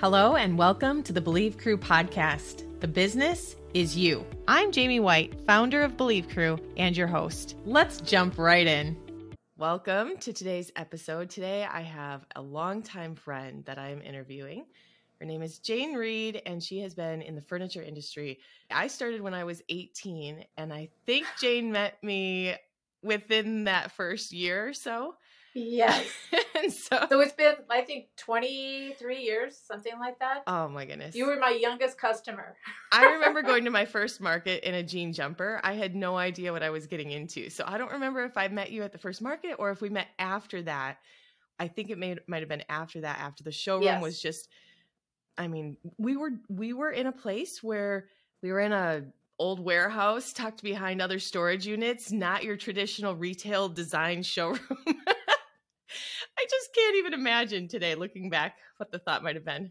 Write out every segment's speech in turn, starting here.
Hello, and welcome to the Believe Crew podcast. The business is you. I'm Jaime White, founder of Believe Crew and your host. Let's jump right in. Welcome to today's episode. Today, I have a longtime friend that I am interviewing. Her name is Jane Reed, and she has been in the furniture industry. I started when I was 18, and I think Jane met me within that first year or so. Yes. and so, So it's been, I think, 23 years, something like that. oh my goodness. You were my youngest customer. I remember going to my first market in a jean jumper. I had no idea what I was getting into. So I don't remember if I met you at the first market or if we met after that. I think it may might have been after that, after the showroom Yes. was just I mean, we were we were in a place where we were in a old warehouse tucked behind other storage units, not your traditional retail design showroom. Just can't even imagine today looking back what the thought might have been.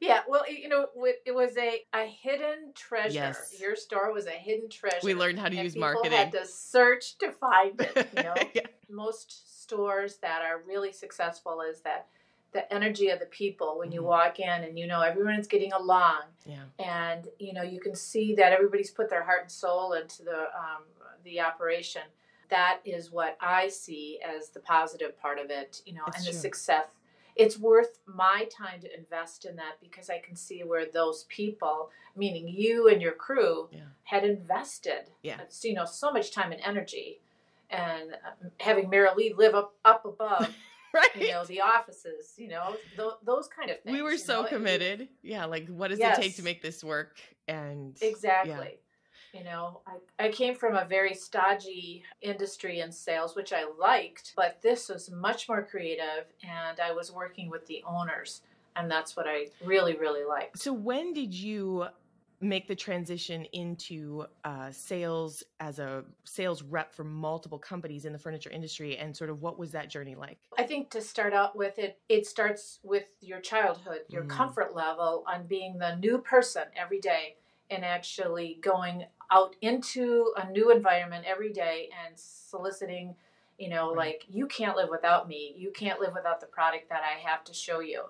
Yeah, well, you know, it was a, a hidden treasure. Yes. Your store was a hidden treasure. We learned how to use people marketing. had to search to find it. You know, Yeah. most stores that are really successful is that the energy of the people when you Mhm. walk in and you know everyone's getting along Yeah. and you know you can see that everybody's put their heart and soul into the um, the operation that is what i see as the positive part of it you know It's and the success it's worth my time to invest in that because i can see where those people meaning you and your crew Yeah. had invested Yeah. you know so much time and energy and uh, having Mary Lee live up up above Right. you know the offices you know th- those kind of things we were so know? Committed. Yeah, like what does it take to make this work? And Exactly. You know, I, I came from a very stodgy industry in sales, which I liked, but this was much more creative, and I was working with the owners, and that's what I really, really liked. So when did you make the transition into uh, sales as a sales rep for multiple companies in the furniture industry, and sort of what was that journey like? I think to start out with it, it starts with your childhood, your Mm. comfort level on being the new person every day and actually going out into a new environment every day and soliciting, you know, Right. like, you can't live without me. You can't live without the product that I have to show you.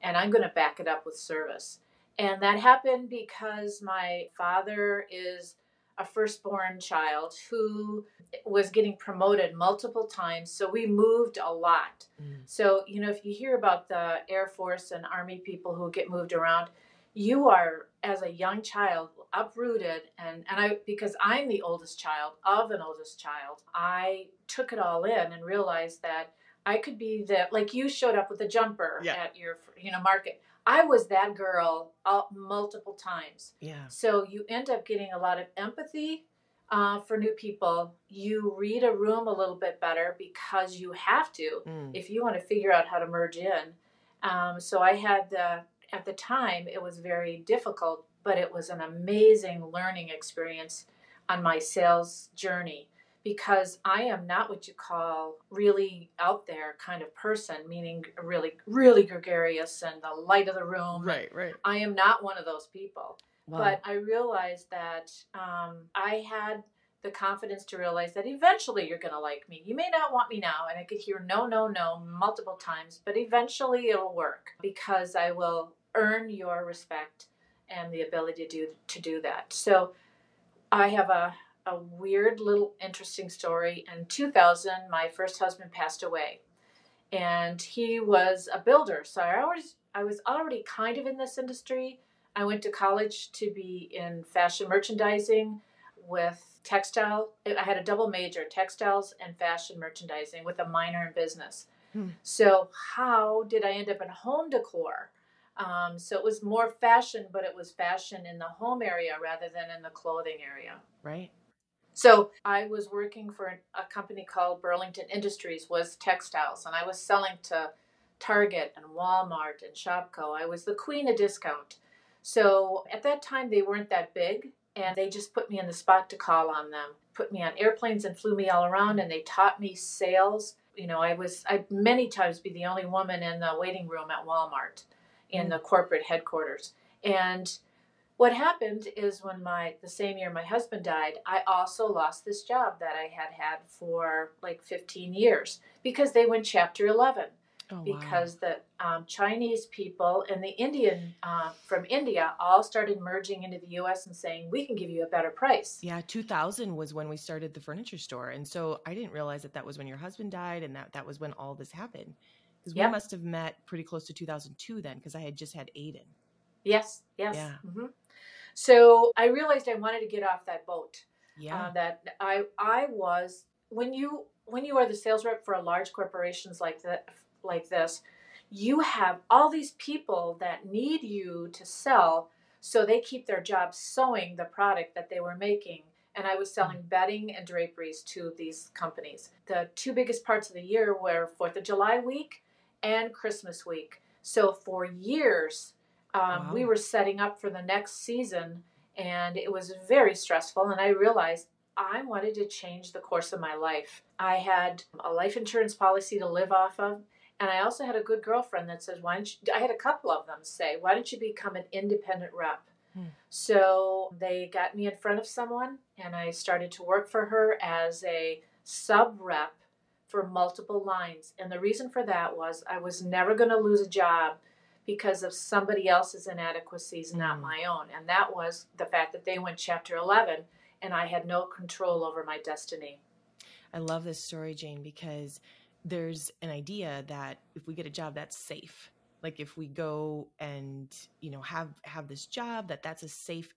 And I'm going to back it up with service. And that happened because my father is a firstborn child who was getting promoted multiple times. So we moved a lot. Mm. So, you know, if you hear about the Air Force and Army people who get moved around, you are, as a young child, uprooted. And, and I, because I'm the oldest child of an oldest child, I took it all in and realized that I could be the, like you showed up with a jumper Yeah. at your, you know, market. I was that girl uh, multiple times. Yeah. So you end up getting a lot of empathy uh, for new people. You read a room a little bit better because you have to Mm. if you want to figure out how to merge in. Um, so I had the, at the time, it was very difficult, but it was an amazing learning experience on my sales journey because I am not what you call really out there kind of person, meaning really, really gregarious and the light of the room. Right. Right. I am not one of those people. Wow. But I realized that um, I had the confidence to realize that eventually you're going to like me. You may not want me now. And I could hear no, no, no multiple times, but eventually it'll work because I will earn your respect and the ability to do, to do that. So I have a, a weird little interesting story. In 2000, my first husband passed away. And he was a builder. So I always I was already kind of in this industry. I went to college to be in fashion merchandising with textile. I had a double major, textiles and fashion merchandising with a minor in business. Hmm. So how did I end up in home decor? Um, so it was more fashion, but it was fashion in the home area rather than in the clothing area. right. So I was working for a company called Burlington Industries, was textiles, and I was selling to Target and Walmart and Shopko. I was the queen of discount. So at that time they weren't that big, and they just put me in the spot to call on them. Put me on airplanes and flew me all around, and they taught me sales. You know, I was I many times be the only woman in the waiting room at Walmart, in the corporate headquarters, and what happened is when my the same year my husband died i also lost this job that i had had for like 15 years because they went chapter 11 Oh, wow. because the um, Chinese people and the Indian uh, from India all started merging into the U.S. and saying we can give you a better price. Yeah, 2000 was when we started the furniture store. And so I didn't realize that that was when your husband died and that that was when all this happened. Because we must have met pretty close to 2002 then, because I had just had Aiden. Yes, yes. Yeah. hmm So I realized I wanted to get off that boat. Yeah. uh, that I I was when you when you are the sales rep for a large corporations like that like this, you have all these people that need you to sell, so they keep their jobs sewing the product that they were making. And I was selling bedding and draperies to these companies. The two biggest parts of the year were Fourth of July week and Christmas week. So for years, um, we were setting up for the next season and it was very stressful and i realized i wanted to change the course of my life i had a life insurance policy to live off of and i also had a good girlfriend that says why don't you i had a couple of them say why don't you become an independent rep Hmm. so they got me in front of someone and i started to work for her as a sub rep for multiple lines and the reason for that was i was never going to lose a job because of somebody else's inadequacies, not Mm. my own. And that was the fact that they went chapter 11 and I had no control over my destiny. I love this story, Jane, because there's an idea that if we get a job that's safe, like if we go and, you know, have have this job that that's a safe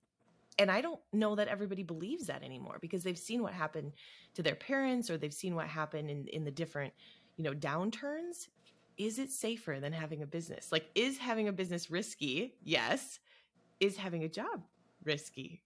and I don't know that everybody believes that anymore because they've seen what happened to their parents or they've seen what happened in in the different, you know, downturns. Is it safer than having a business? Like is having a business risky? Yes. Is having a job risky?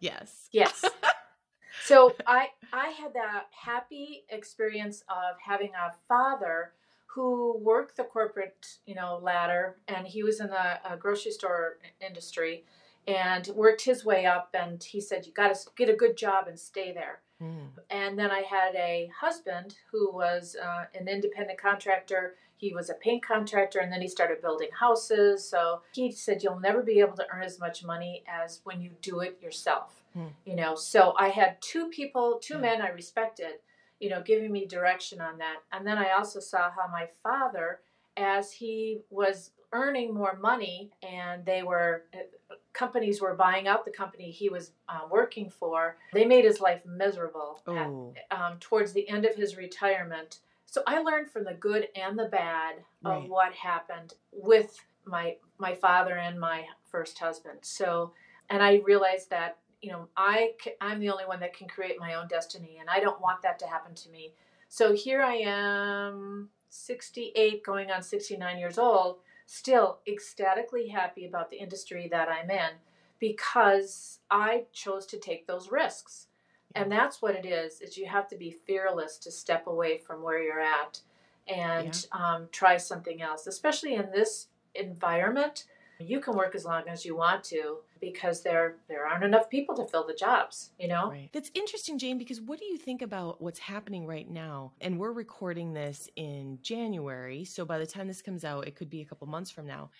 Yes. Yes. so I I had that happy experience of having a father who worked the corporate, you know, ladder and he was in the uh, grocery store industry and worked his way up and he said you got to get a good job and stay there. Mm. And then I had a husband who was uh, an independent contractor. He was a paint contractor and then he started building houses. So he said, You'll never be able to earn as much money as when you do it yourself. Hmm. You know, so I had two people, two Yeah. men I respected, you know, giving me direction on that. And then I also saw how my father, as he was earning more money and they were uh, companies were buying out the company he was uh, working for they made his life miserable at- Oh. um, towards the end of his retirement. So I learned from the good and the bad of what happened with my my father and my first husband. So, and I realized that you know I I'm the only one that can create my own destiny, and I don't want that to happen to me. So here I am, 68, going on 69 years old, still ecstatically happy about the industry that I'm in because I chose to take those risks. And that's what it is is you have to be fearless to step away from where you're at and um, try something else especially in this environment you can work as long as you want to because there there aren't enough people to fill the jobs you know Right. That's interesting, Jane, because what do you think about what's happening right now? And we're recording this in January. So by the time this comes out, it could be a couple months from now.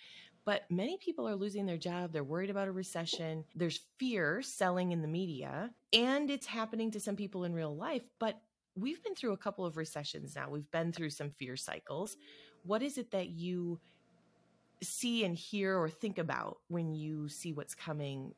But many people are losing their job. They're worried about a recession. There's fear selling in the media, and it's happening to some people in real life. But we've been through a couple of recessions now. We've been through some fear cycles. What is it that you see and hear or think about when you see what's coming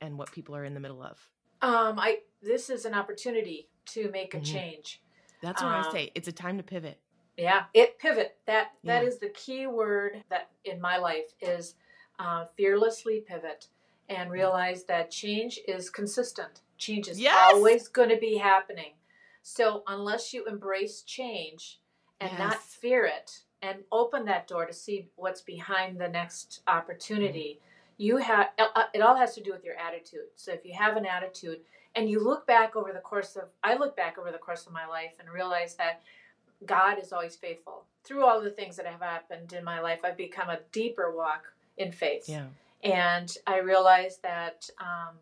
and what people are in the middle of? um, i this is an opportunity to make a Mhm. change That's what I Um, say. It's a time to pivot. Yeah, it pivot. That that Yeah. is the key word that in my life is uh, fearlessly pivot and realize that change is consistent. Change is Yes! always going to be happening. So unless you embrace change and not fear it and open that door to see what's behind the next opportunity, you have it all has to do with your attitude. So if you have an attitude and you look back over the course of I look back over the course of my life and realize that God is always faithful. Through all the things that have happened in my life, I've become a deeper walk in faith. Yeah. And I realize that um,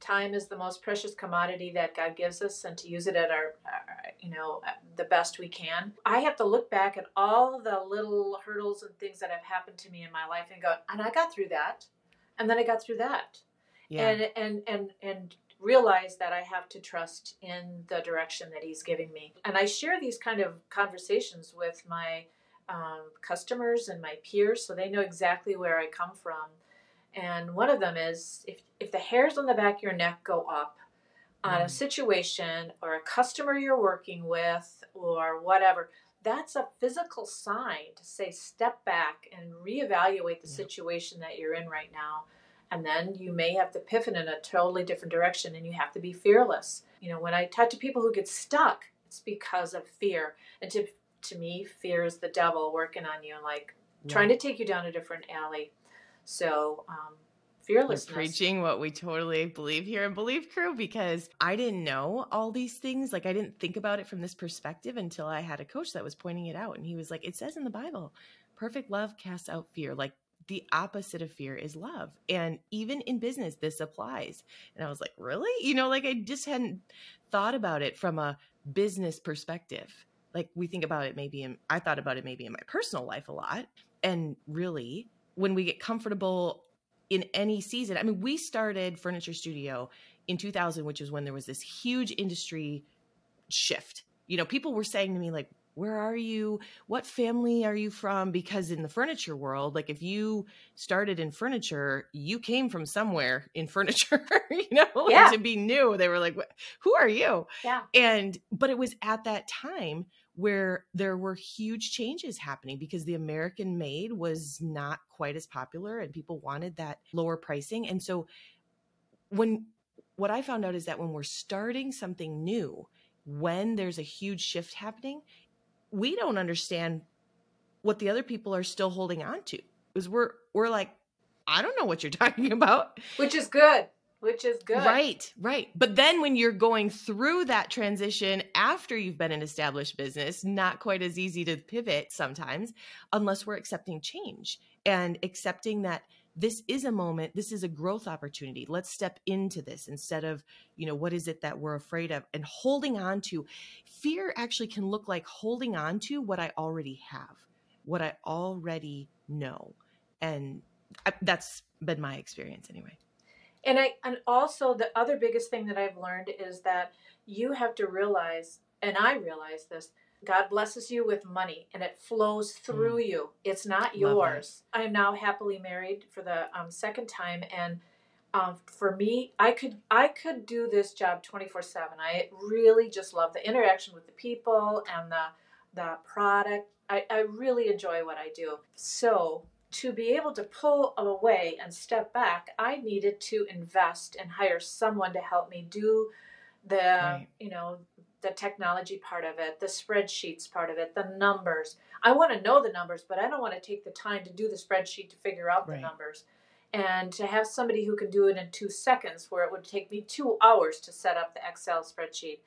time is the most precious commodity that God gives us, and to use it at our, our, you know, the best we can. I have to look back at all the little hurdles and things that have happened to me in my life and go, and I got through that, and then I got through that, Yeah. and and and and realize that I have to trust in the direction that he's giving me. And I share these kind of conversations with my um, customers and my peers so they know exactly where I come from. And one of them is if, if the hairs on the back of your neck go up on a Mm. situation or a customer you're working with or whatever, that's a physical sign to say step back and reevaluate the Yeah. situation that you're in right now. And then you may have to pivot in a totally different direction and you have to be fearless. You know, when I talk to people who get stuck, it's because of fear. And to to me, fear is the devil working on you, like trying to take you down a different alley. So, um, You're preaching what we totally believe here in Believe Crew because I didn't know all these things. Like I didn't think about it from this perspective until I had a coach that was pointing it out. And he was like, It says in the Bible, perfect love casts out fear. Like the opposite of fear is love. And even in business, this applies. And I was like, Really? You know, like I just hadn't thought about it from a business perspective. Like we think about it maybe in I thought about it maybe in my personal life a lot. And really, when we get comfortable in any season. I mean, we started Furniture Studio in 2000, which is when there was this huge industry shift. You know, people were saying to me, like, where are you? What family are you from? Because in the furniture world, like if you started in furniture, you came from somewhere in furniture, you know, Yeah. to be new, they were like, who are you? Yeah. And, but it was at that time where there were huge changes happening because the American made was not quite as popular and people wanted that lower pricing. And so when what I found out is that when we're starting something new, when there's a huge shift happening, we don't understand what the other people are still holding on to. Because we're we're like, I don't know what you're talking about. Which is good. Which is good. Right, right. But then when you're going through that transition after you've been an established business, not quite as easy to pivot sometimes unless we're accepting change and accepting that this is a moment, this is a growth opportunity. Let's step into this instead of, you know, what is it that we're afraid of and holding on to. Fear actually can look like holding on to what I already have, what I already know. And I, that's been my experience anyway. And I and also the other biggest thing that I've learned is that you have to realize, and I realize this, God blesses you with money and it flows through you. It's not Mm. Yours. I am now happily married for the um, second time and um, for me, I could I could do this job 24/7. I really just love the interaction with the people and the the product. I, I really enjoy what I do. So to be able to pull away and step back, I needed to invest and hire someone to help me do the Right. you know the technology part of it, the spreadsheets part of it, the numbers. I want to know the numbers, but I don't want to take the time to do the spreadsheet to figure out the numbers. And to have somebody who can do it in two seconds, where it would take me two hours to set up the Excel spreadsheet.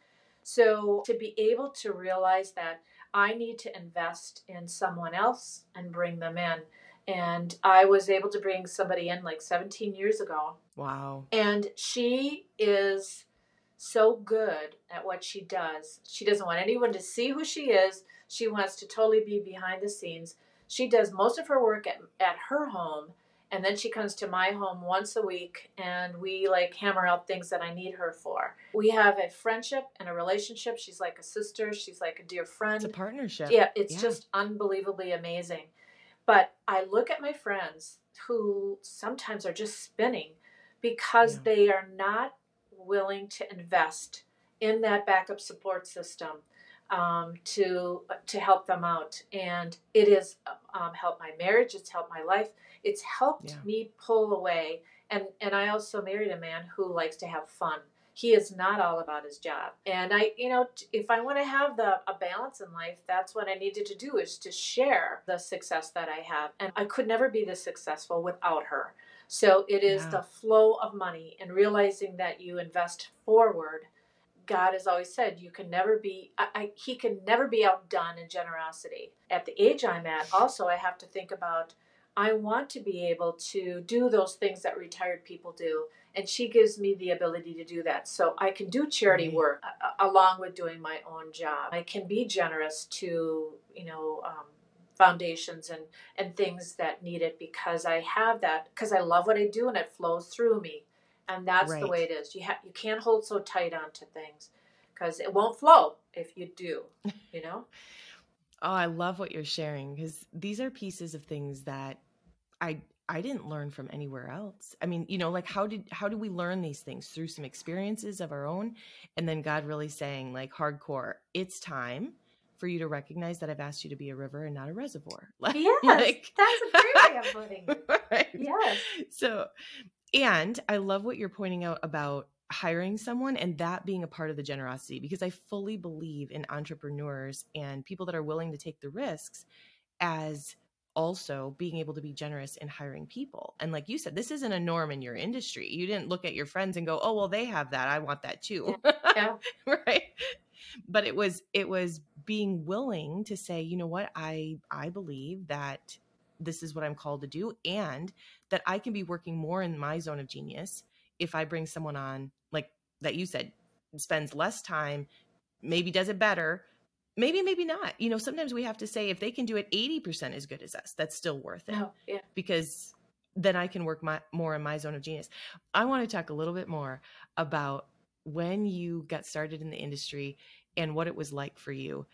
So to be able to realize that I need to invest in someone else and bring them in. And I was able to bring somebody in like 17 years ago. Wow. And she is so good at what she does. She doesn't want anyone to see who she is. She wants to totally be behind the scenes. She does most of her work at, at her home and then she comes to my home once a week and we like hammer out things that I need her for. We have a friendship and a relationship. She's like a sister, she's like a dear friend. It's a partnership. Yeah, it's Yeah. just unbelievably amazing. But I look at my friends who sometimes are just spinning because Yeah. they are not willing to invest in that backup support system um, to to help them out. And it has um, helped my marriage. It's helped my life. It's helped Yeah. me pull away. And and I also married a man who likes to have fun he is not all about his job. And i you know if i want to have the a balance in life that's what i needed to do is to share the success that i have. And i could never be this successful without her. So it is Yeah. the flow of money and realizing that you invest forward. God has always said you can never be I, I, he can never be outdone in generosity. At the age i'm at also i have to think about i want to be able to do those things that retired people do and she gives me the ability to do that so i can do charity Right. work uh, along with doing my own job i can be generous to you know um, foundations and and things that need it because i have that because i love what i do and it flows through me and that's Right. the way it is. You have you can't hold so tight onto things because it won't flow if you do. You know. Oh, I love what you're sharing because these are pieces of things that I I didn't learn from anywhere else. I mean, you know, like how did how do we learn these things through some experiences of our own and then God really saying like hardcore, it's time for you to recognize that I've asked you to be a river and not a reservoir. Like, Yes, like- that's a great way of putting it. right? Yes. So, and I love what you're pointing out about hiring someone and that being a part of the generosity because I fully believe in entrepreneurs and people that are willing to take the risks as also being able to be generous in hiring people. And like you said, this isn't a norm in your industry. You didn't look at your friends and go, "Oh, well, they have that. I want that too." Yeah. right? But it was it was being willing to say, "You know what? I I believe that this is what I'm called to do and that I can be working more in my zone of genius if I bring someone on like that you said spends less time, maybe does it better, maybe maybe not. You know, sometimes we have to say if they can do it 80% as good as us, that's still worth it No. Yeah. because then I can work my, more in my zone of genius. I want to talk a little bit more about when you got started in the industry and what it was like for you,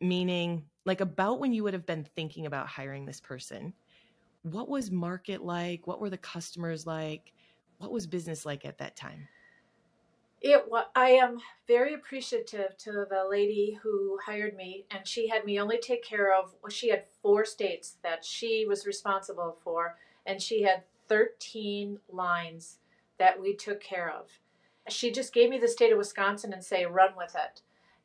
meaning like about when you would have been thinking about hiring this person. What was market like? What were the customers like? What was business like at that time? It wa I am very appreciative to the lady who hired me, and she had me only take care of. She had four states that she was responsible for, and she had thirteen lines that we took care of. She just gave me the state of Wisconsin and say, "Run with it,"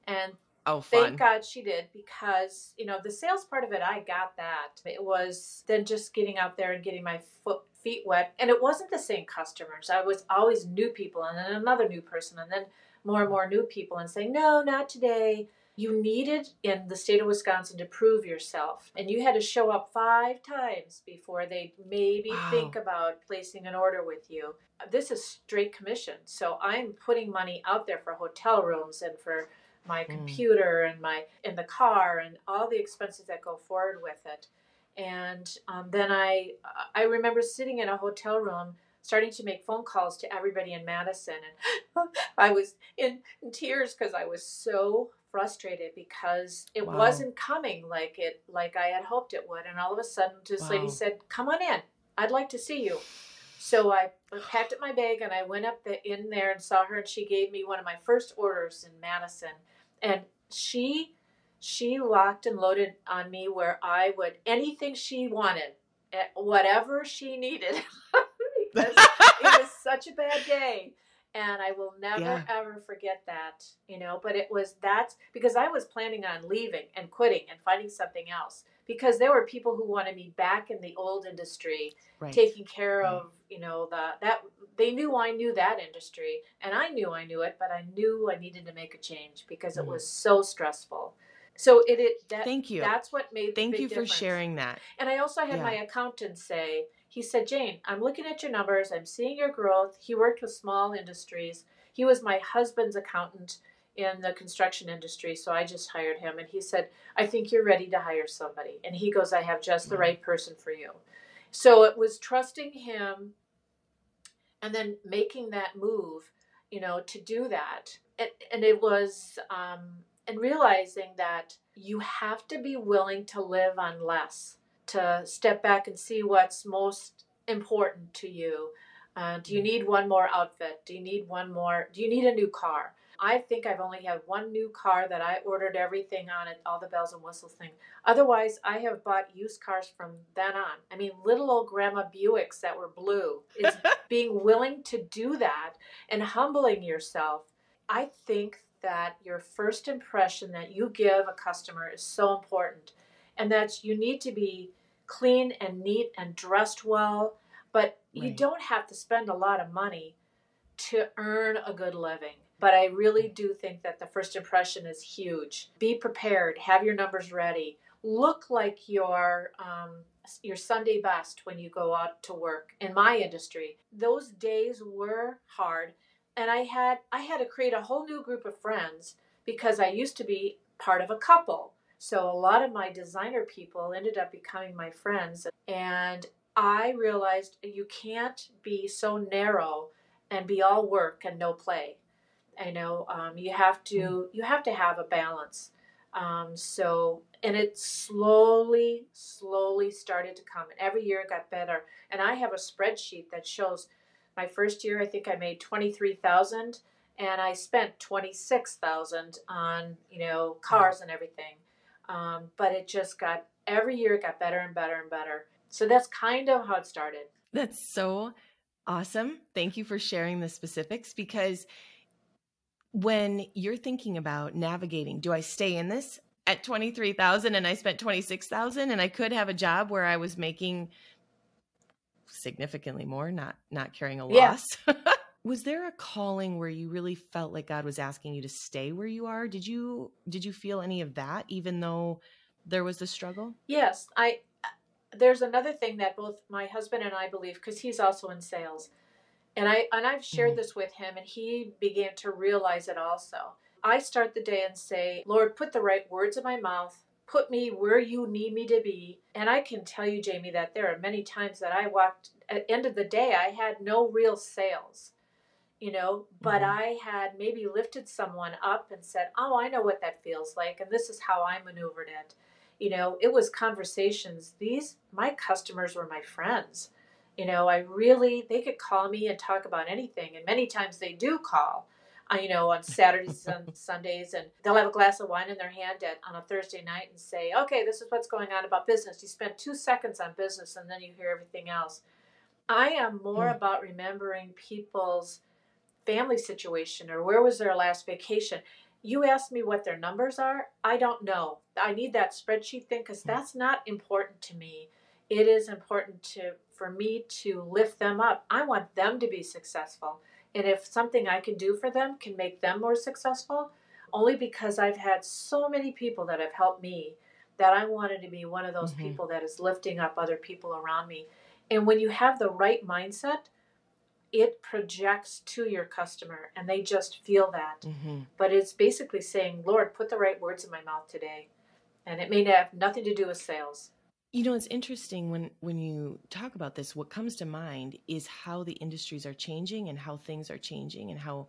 and Oh, fun. Thank God she did because, you know, the sales part of it, I got that. It was then just getting out there and getting my foot, feet wet. And it wasn't the same customers. I was always new people and then another new person and then more and more new people and saying, no, not today. You needed in the state of Wisconsin to prove yourself. And you had to show up five times before they maybe Wow. think about placing an order with you. This is straight commission. So I'm putting money out there for hotel rooms and for my Mm. computer and my in the car and all the expenses that go forward with it and um, then i i remember sitting in a hotel room starting to make phone calls to everybody in madison and i was in, in tears because i was so frustrated because it Wow. wasn't coming like it like i had hoped it would and all of a sudden this Wow. lady said come on in i'd like to see you so I packed up my bag and I went up the, in there and saw her, and she gave me one of my first orders in Madison, and she she locked and loaded on me where I would anything she wanted, eh, whatever she needed, because it was such a bad day. And I will never Yeah. ever forget that, you know. But it was that's because I was planning on leaving and quitting and finding something else because there were people who wanted me back in the old industry right. taking care Right. of you know the that they knew I knew that industry and I knew I knew it but I knew I needed to make a change because it Mm. was so stressful so it, it that Thank you. that's what made the Thank you for difference. sharing that. and I also had Yeah. my accountant say he said Jane I'm looking at your numbers I'm seeing your growth he worked with small industries he was my husband's accountant in the construction industry so I just hired him and he said I think you're ready to hire somebody. And he goes I have just the right person for you. So it was trusting him and then making that move you know to do that. And, and it was um, and realizing that you have to be willing to live on less to step back and see what's most important to you. Uh, do you need one more outfit? Do you need one more do you need a new car i think i've only had one new car that i ordered everything on it all the bells and whistles thing Otherwise, I have bought used cars from then on. I mean, little old grandma Buicks that were blue. It's being willing to do that and humbling yourself. I think that your first impression that you give a customer is so important, and that you need to be clean and neat and dressed well, but you don't have to spend a lot of money to earn a good living. But I really do think that the first impression is huge. Be prepared, have your numbers ready, look like your um, your Sunday best when you go out to work. In my industry, those days were hard, and I had I had to create a whole new group of friends because I used to be part of a couple. So a lot of my designer people ended up becoming my friends, and I realized you can't be so narrow and be all work and no play. I know um, you have to mm. you have to have a balance. Um, so and it slowly, slowly started to come, and every year it got better. And I have a spreadsheet that shows my first year. I think I made twenty three thousand, and I spent twenty six thousand on you know cars and everything. Um, but it just got every year it got better and better and better. So that's kind of how it started. That's so awesome. Thank you for sharing the specifics because when you're thinking about navigating, do I stay in this at 23,000 and I spent 26,000 and I could have a job where I was making significantly more, not not carrying a loss. Yeah. was there a calling where you really felt like God was asking you to stay where you are? Did you did you feel any of that even though there was the struggle? Yes, I there's another thing that both my husband and I believe because he's also in sales. And I and I've shared mm-hmm. this with him and he began to realize it also. I start the day and say, "Lord, put the right words in my mouth. Put me where you need me to be." And I can tell you, Jaime, that there are many times that I walked at end of the day I had no real sales. You know, but mm-hmm. I had maybe lifted someone up and said, "Oh, I know what that feels like and this is how I maneuvered it." you know it was conversations these my customers were my friends you know i really they could call me and talk about anything and many times they do call uh, you know on saturdays and sundays and they'll have a glass of wine in their hand at, on a thursday night and say okay this is what's going on about business. You spend two seconds on business and then you hear everything else. I am more mm. about remembering people's family situation or where was their last vacation. You ask me what their numbers are i don't know. I need that spreadsheet thing because that's not important to me. It is important to for me to lift them up i want them to be successful and if something i can do for them can make them more successful only because i've had so many people that have helped me that i wanted to be one of those mm-hmm. people that is lifting up other people around me and when you have the right mindset it projects to your customer and they just feel that. Mm-hmm. But it's basically saying, Lord, put the right words in my mouth today. And it may have nothing to do with sales. You know, it's interesting when when you talk about this, what comes to mind is how the industries are changing and how things are changing and how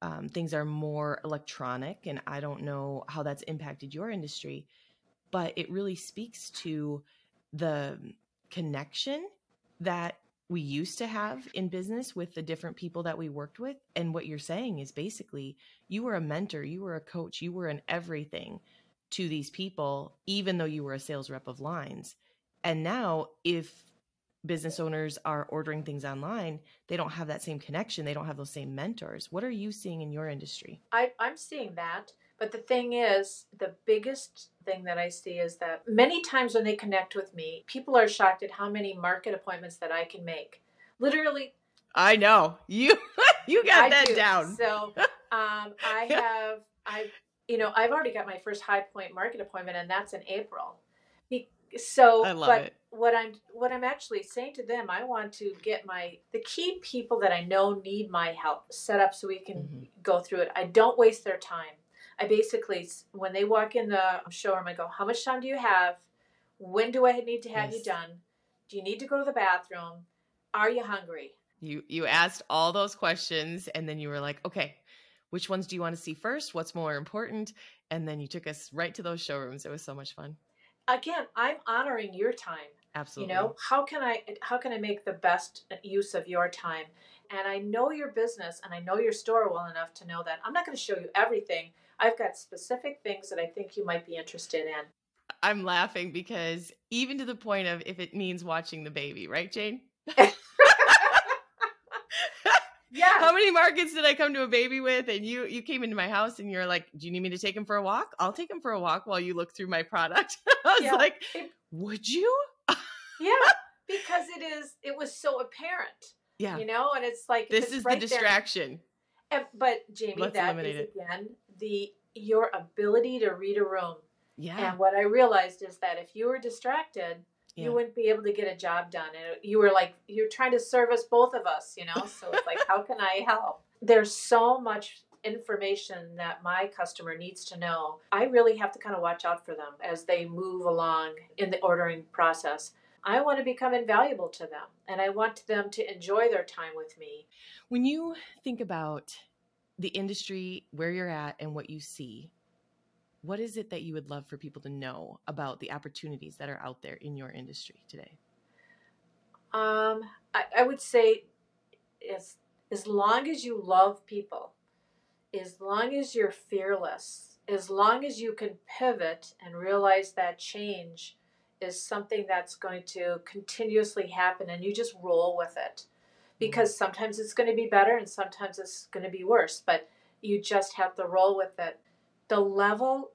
um, things are more electronic. And I don't know how that's impacted your industry, but it really speaks to the connection that we used to have in business with the different people that we worked with. And what you're saying is basically you were a mentor, you were a coach, you were an everything to these people, even though you were a sales rep of lines. And now, if business owners are ordering things online, they don't have that same connection. They don't have those same mentors. What are you seeing in your industry? I, I'm seeing that. But the thing is, the biggest thing that I see is that many times when they connect with me, people are shocked at how many market appointments that I can make. Literally, I know you. you got I that do. down. So um, I have I you know I've already got my first high point market appointment, and that's in April. So, but it. what I'm what I'm actually saying to them, I want to get my the key people that I know need my help set up so we can mm-hmm. go through it. I don't waste their time. I basically, when they walk in the showroom, I go, How much time do you have? When do I need to have yes. you done? Do you need to go to the bathroom? Are you hungry? You you asked all those questions and then you were like, okay, which ones do you want to see first? What's more important? And then you took us right to those showrooms. It was so much fun. Again, I'm honoring your time. Absolutely. You know, how can I how can I make the best uh, use of your time? And I know your business and I know your store well enough to know that I'm not going to show you everything, I've got specific things that I think you might be interested in. I'm laughing because even to the point of if it means watching the baby, right, Jane? How many markets did I come to a baby with? And you you came into my house and you're like, "Do you need me to take him for a walk? I'll take him for a walk while you look through my product." I was yeah. like, "Would you?" yeah, because it is. It was so apparent. Yeah, you know, and it's like this is right the distraction. And, but Jaime, Let's that is it. again the your ability to read a room. Yeah. And what I realized is that if you were distracted, yeah. you wouldn't be able to get a job done. And you were like, you're trying to service both of us, you know? So it's like, how can I help? There's so much information that my customer needs to know. I really have to kind of watch out for them as they move along in the ordering process. I want to become invaluable to them and I want them to enjoy their time with me. When you think about the industry, where you're at, and what you see, what is it that you would love for people to know about the opportunities that are out there in your industry today? Um, I, I would say as, as long as you love people, as long as you're fearless, as long as you can pivot and realize that change is something that's going to continuously happen and you just roll with it mm-hmm. because sometimes it's going to be better and sometimes it's going to be worse but you just have to roll with it the level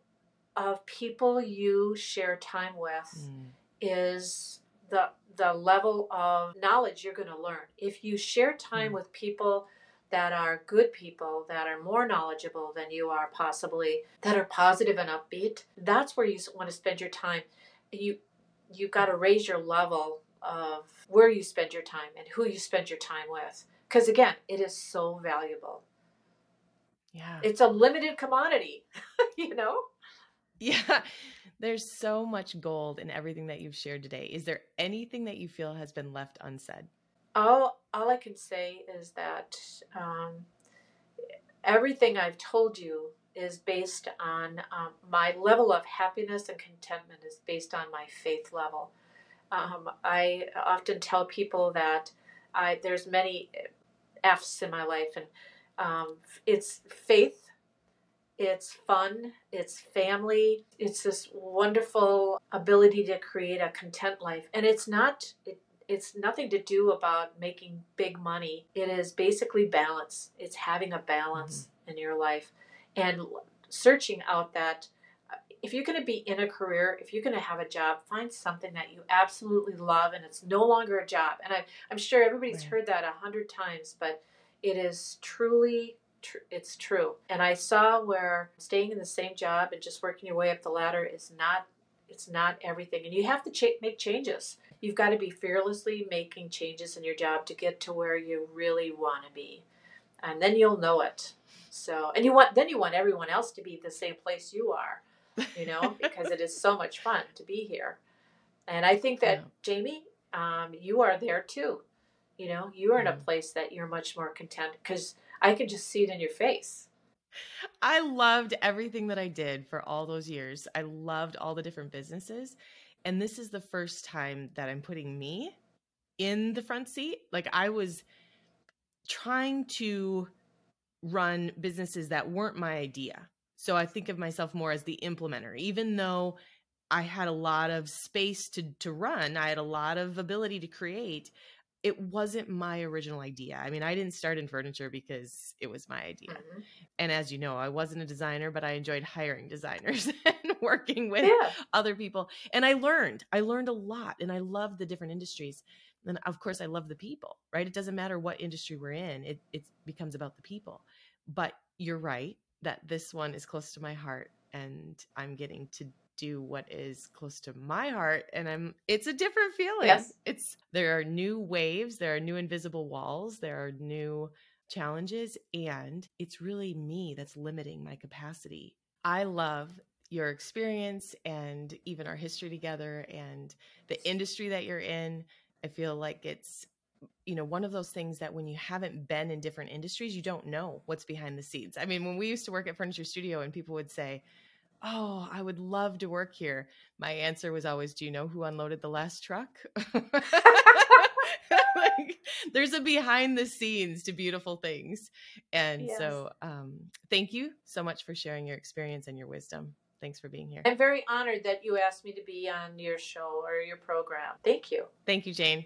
of people you share time with mm. is the the level of knowledge you're going to learn if you share time mm. with people that are good people, that are more knowledgeable than you are, possibly, that are positive and upbeat. That's where you want to spend your time. You you've got to raise your level of where you spend your time and who you spend your time with. Because again, it is so valuable. Yeah. It's a limited commodity, you know? Yeah. There's so much gold in everything that you've shared today. Is there anything that you feel has been left unsaid? All, all I can say is that um, everything I've told you is based on um, my level of happiness and contentment is based on my faith level. Um, I often tell people that I, there's many F's in my life, and um, it's faith, it's fun, it's family, it's this wonderful ability to create a content life, and it's not. It, it's nothing to do about making big money. It is basically balance. It's having a balance mm-hmm. in your life and searching out that if you're going to be in a career, if you're going to have a job, find something that you absolutely love and it's no longer a job. And I, I'm sure everybody's right. heard that a hundred times, but it is truly, tr- it's true. And I saw where staying in the same job and just working your way up the ladder is not, it's not everything. And you have to ch- make changes. You've got to be fearlessly making changes in your job to get to where you really want to be. And then you'll know it. So, and you want then you want everyone else to be the same place you are, you know, because it is so much fun to be here. And I think that yeah. Jaime, um, you are there too. You know, you are in a mm. place that you're much more content because I can just see it in your face. I loved everything that I did for all those years. I loved all the different businesses. And this is the first time that I'm putting me in the front seat. Like I was trying to run businesses that weren't my idea. So I think of myself more as the implementer, even though I had a lot of space to to run, I had a lot of ability to create. It wasn't my original idea. I mean, I didn't start in furniture because it was my idea. Mm-hmm. And as you know, I wasn't a designer, but I enjoyed hiring designers and working with yeah. other people. And I learned. I learned a lot and I loved the different industries and of course i love the people right it doesn't matter what industry we're in it it becomes about the people but you're right that this one is close to my heart and i'm getting to do what is close to my heart and i'm it's a different feeling. Yes. it's there are new waves there are new invisible walls there are new challenges and it's really me that's limiting my capacity. I love your experience and even our history together and the industry that you're in. I feel like it's you know one of those things that when you haven't been in different industries you don't know what's behind the scenes. I mean when we used to work at furniture studio and people would say oh i would love to work here my answer was always do you know who unloaded the last truck like, there's a behind the scenes to beautiful things and yes. so um, thank you so much for sharing your experience and your wisdom Thanks for being here. I'm very honored that you asked me to be on your show or your program. Thank you. Thank you, Jane.